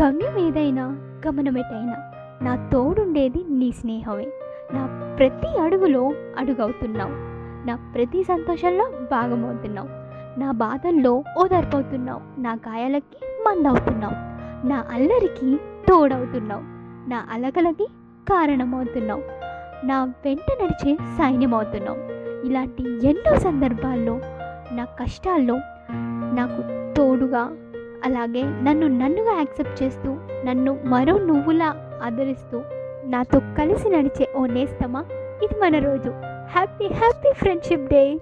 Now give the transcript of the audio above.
గమ్యం ఏదైనా గమనమెటైనా నా తోడుండేది నీ స్నేహమే. నా ప్రతి అడుగులో అడుగవుతున్నావు. నా ప్రతి సంతోషంలో భాగమవుతున్నావు. నా బాధల్లో ఓదార్పవుతున్నావు. నా గాయాలకి మందవుతున్నావు. నా అల్లరికి తోడవుతున్నావు. నా అలకలకి కారణమవుతున్నావు. నా వెంట నడిచే సైన్యమవుతున్నావు. ఇలాంటి ఎన్నో సందర్భాల్లో నా కష్టాల్లో నాకు తోడుగా అలాగే నన్ను నన్నుగా యాక్సెప్ట్ చేస్తూ నన్ను మరో నువ్వులా ఆదరిస్తూ నాతో కలిసి నడిచే ఓ నేస్తమా? ఇది మన రోజు. Happy happy friendship day.